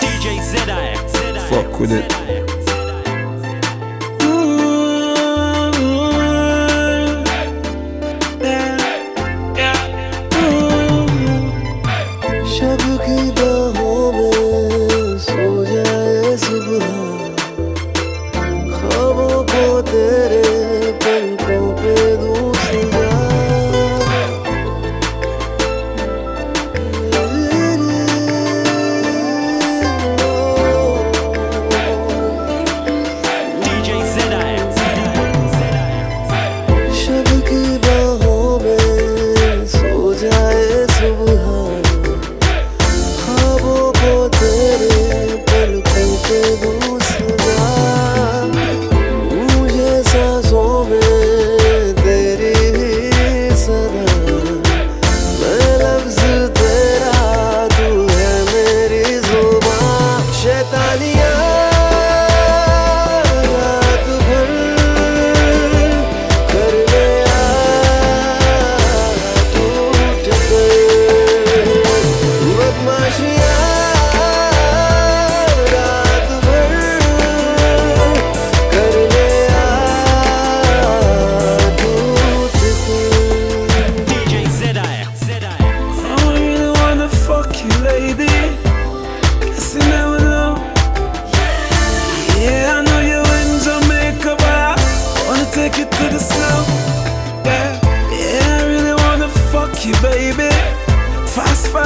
DJ ZR. Fuck with it.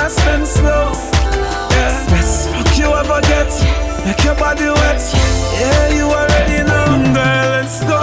Fast, and slow. Yeah, best fuck you ever get. Make your body wet. Yeah, you already know. Girl, let's go.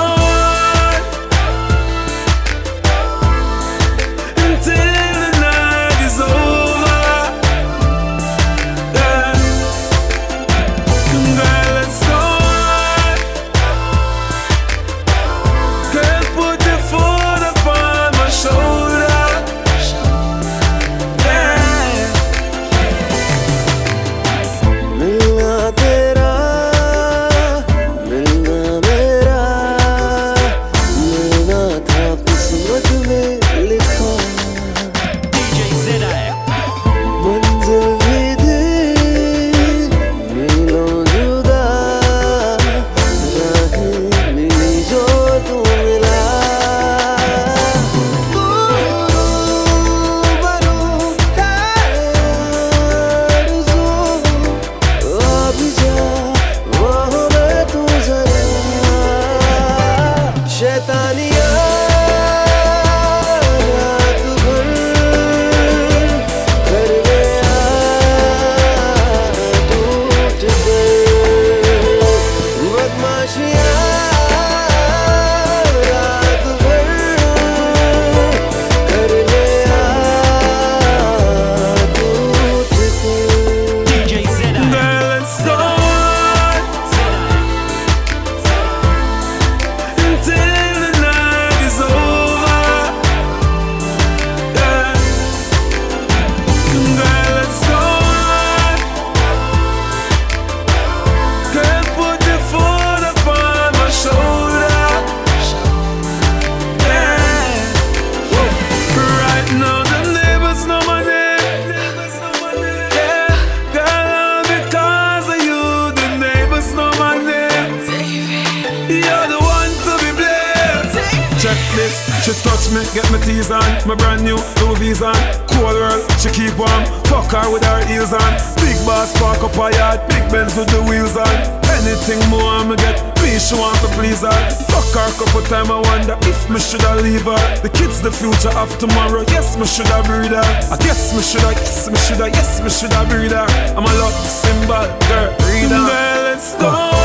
She touch me, get my teeth on. My brand new Louis on. Cool girl, she keep warm. Fuck her with her heels on. Big boss park up her yard, big Benz with the wheels on. Anything more I'ma get, me she want to please her. Fuck her couple time, I wonder if me shoulda leave her. The kids the future of tomorrow, yes me shoulda breed her. I guess me shoulda, yes me shoulda, yes me shoulda breed her. I'm a love symbol, girl, read her. Girl, let's go.